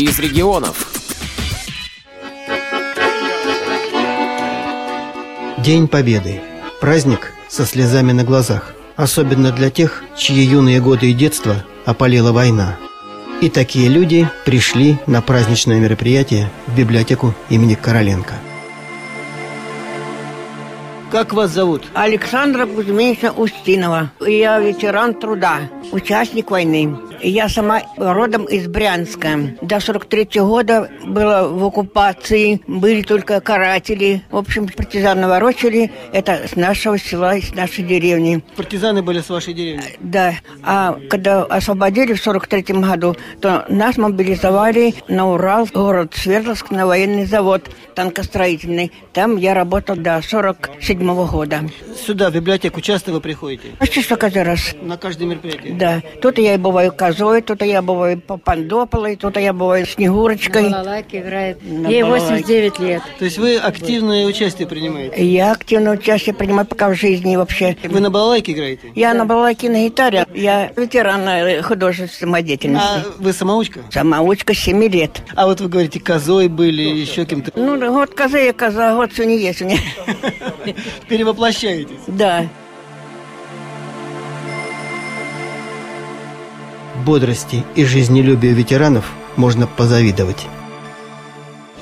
из регионов. День Победы. Праздник со слезами на глазах. Особенно для тех, чьи юные годы и детство опалила война. И такие люди пришли на праздничное мероприятие в библиотеку имени Короленко. Как вас зовут? Александра Кузьминична Устинова. Я ветеран труда, участник войны. Я сама родом из Брянска. До 43 -го года была в оккупации, были только каратели. В общем, партизаны ворочали. Это с нашего села, из нашей деревни. Партизаны были с вашей деревни? Да. А когда освободили в 43 году, то нас мобилизовали на Урал, город Свердловск, на военный завод танкостроительный. Там я работал до 47 -го года. Сюда, в библиотеку, часто вы приходите? Почти что каждый раз. На каждое мероприятие? Да. Тут я и бываю козой, тут я бываю пандополой, тут я бываю снегурочкой. На балалайке играет. На Ей балалайке. 89 лет. То есть вы активное участие принимаете? Я активное участие принимаю пока в жизни вообще. Вы на балалайке играете? Я на балалайке на гитаре. Я ветеран э, художественной самодеятельности. А вы самоучка? Самоучка 7 лет. А вот вы говорите, козой были, еще кем-то. Ну, да, год козы, я коза, год все не есть у меня. Перевоплощаетесь. Да. Бодрости и жизнелюбию ветеранов можно позавидовать.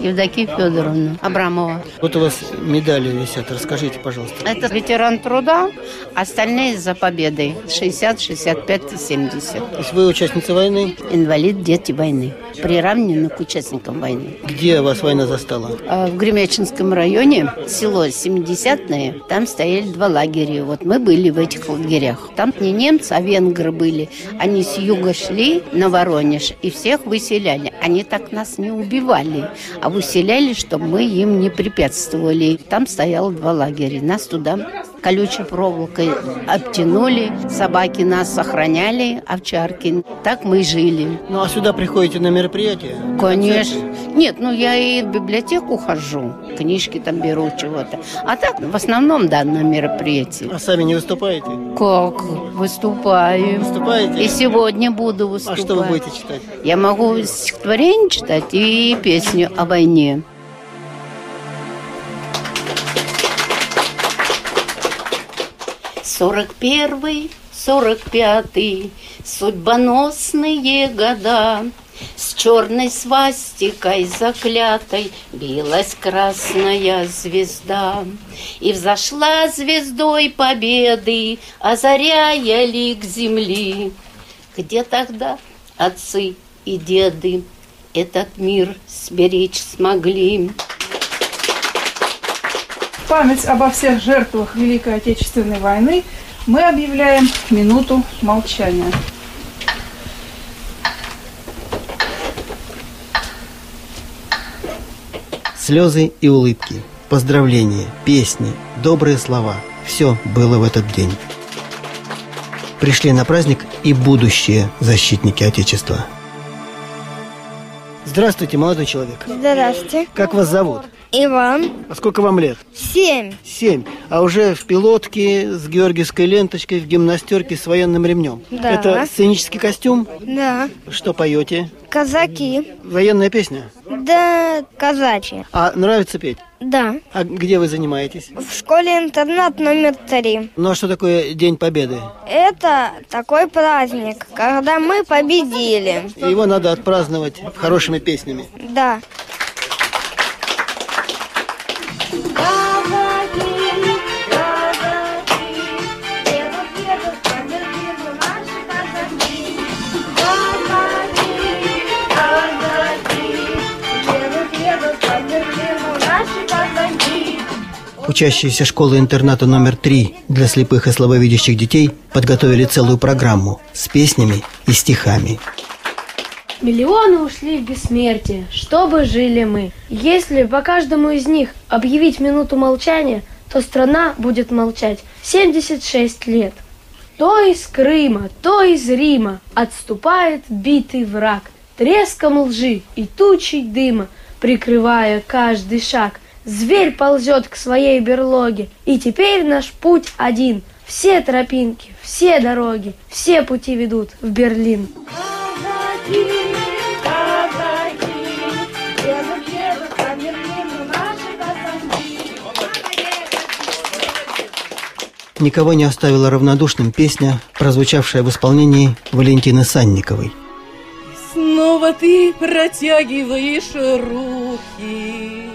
Евдокия Федоровна Абрамова. Вот у вас медали висят, расскажите, пожалуйста. Это ветеран труда, остальные за победой. 60, 65 и 70. То есть вы участница войны? Инвалид, дети войны. Приравнены к участникам войны. Где вас война застала? А В Гремячинском районе, село 70-е, там стояли два лагеря. Вот мы были в этих лагерях. Там не немцы, а венгры были. Они с юга шли на Воронеж и всех выселяли. Они так нас не убивали, а выселяли, чтобы мы им не препятствовали. Там стояло два лагеря. Нас туда колючей проволокой обтянули. Собаки нас охраняли, овчарки. Так мы и жили. Ну а сюда приходите на мероприятие? Конечно. Нет, ну я и в библиотеку хожу, книжки там беру чего-то. А так, в основном, да, на мероприятии. А сами не выступаете? Как? Выступаю. Выступаете? И сегодня буду А выступать. что вы будете читать? Я могу стихотворение читать и песню о войне. Сорок первый, сорок пятый, судьбоносные года. С черной свастикой заклятой билась красная звезда. И взошла звездой победы, озаряя лик земли. Где тогда отцы и деды этот мир сберечь смогли? В память обо всех жертвах Великой Отечественной войны мы объявляем минуту молчания. Слезы и улыбки, поздравления, песни, добрые слова – все было в этот день. Пришли на праздник и будущие защитники Отечества. Здравствуйте, молодой человек. Здравствуйте. Как вас зовут? Иван. А сколько вам лет? Семь. Семь. А уже в пилотке с георгиевской ленточкой, в гимнастерке с военным ремнем. Да. Это сценический костюм? Да. Что поете? Казаки. Военная песня? Да, казачьи. А нравится петь? Да. А где вы занимаетесь? В школе-интернат номер три. Ну а что такое День Победы? Это такой праздник, когда мы победили. Его надо отпраздновать хорошими песнями. Да. Учащиеся школы-интерната номер три для слепых и слабовидящих детей подготовили целую программу с песнями и стихами. Миллионы ушли в бессмертие, чтобы жили мы. Если по каждому из них объявить минуту молчания, то страна будет молчать 76 лет. То из Крыма, то из Рима отступает битый враг, треском лжи и тучей дыма, прикрывая каждый шаг. Зверь ползет к своей берлоге, и теперь наш путь один. Все тропинки, все дороги, все пути ведут в Берлин. Казаки, никого не оставила равнодушным песня, прозвучавшая в исполнении Валентины Санниковой. Снова ты протягиваешь руки,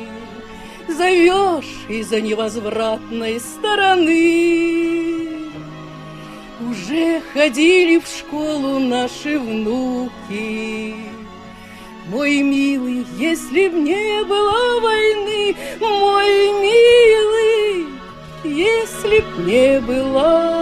Зовешь из-за невозвратной стороны. Уже ходили в школу наши внуки, мой милый, если б не было войны, мой не было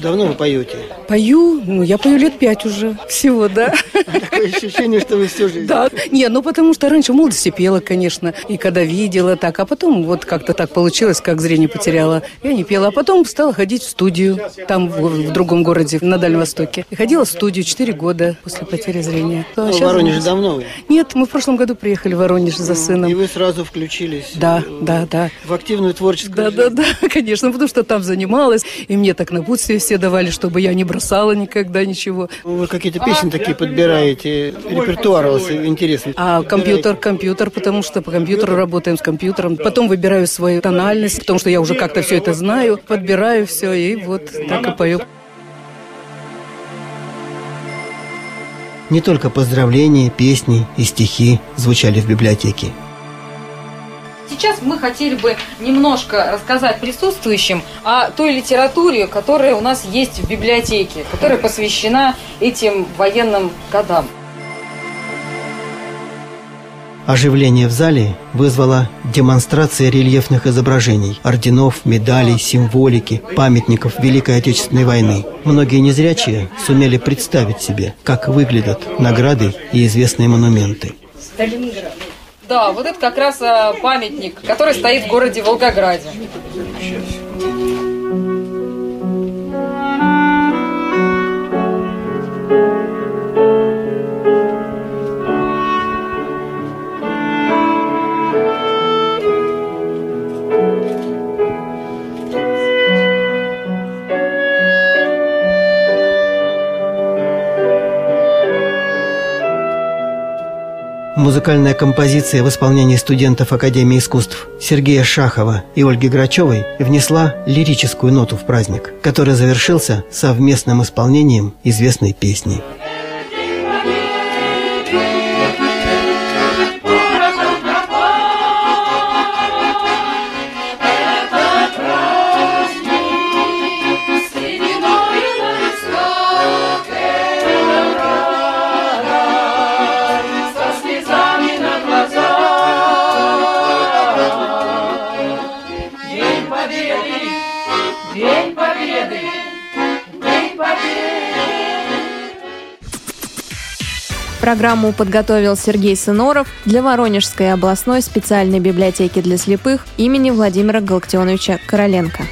Давно вы поете? Пою, ну, я пою лет пять уже всего, да. Такое ощущение, что вы всю жизнь. Да, не, ну потому что раньше в молодости пела, конечно, и когда видела так, а потом вот как-то так получилось, как зрение потеряла, я не пела, а потом стала ходить в студию, там в, в другом городе, на Дальнем Востоке. И ходила в студию 4 года после потери зрения. Ну, А в Воронеже давно вы? Нет, мы в прошлом году приехали в Воронеж за И сыном. вы сразу включились Да, э, да, да. в активную творческую Да, жизнь. да, да, конечно, потому что там занималась, и мне так напутствие все давали, чтобы я не бросала никогда ничего. Вы какие-то песни такие подбираете, репертуар у вас интересный. А компьютер, компьютер, потому что по компьютеру работаем с компьютером. Потом выбираю свою тональность, потому что я уже как-то все это знаю, подбираю все, и вот так и пою. Не только поздравления, песни и стихи звучали в библиотеке. Сейчас мы хотели бы немножко рассказать присутствующим о той литературе, которая у нас есть в библиотеке, которая посвящена этим военным годам. Оживление в зале вызвала демонстрация рельефных изображений, орденов, медалей, символики, памятников Великой Отечественной войны. Многие незрячие сумели представить себе, как выглядят награды и известные монументы. Да, вот это как раз а, памятник, который стоит в городе Волгограде. Музыкальная композиция в исполнении студентов Академии искусств Сергея Шахова и Ольги Грачевой внесла лирическую ноту в праздник, который завершился совместным исполнением известной песни. Программу подготовил Сергей Сыноров для Воронежской областной специальной библиотеки для слепых имени Владимира Галактионовича Короленко.